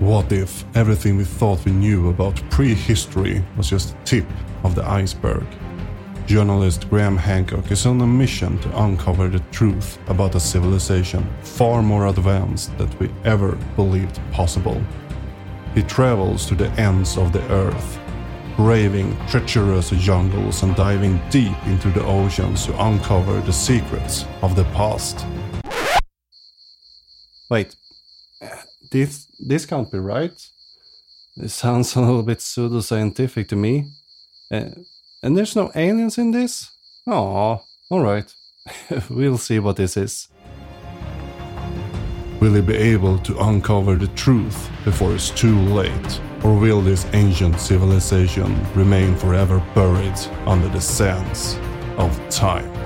What if everything we thought we knew about prehistory was just the tip of the iceberg? Journalist Graham Hancock is on a mission to uncover the truth about a civilization far more advanced than we ever believed possible. He travels to the ends of the earth, braving treacherous jungles and diving deep into the oceans to uncover the secrets of the past. Wait, this this can't be right. This sounds a little bit pseudoscientific to me. Uh, and there's no aliens in this? Oh, alright. we'll see what this is. Will he be able to uncover the truth before it's too late? Or will this ancient civilization remain forever buried under the sands of time?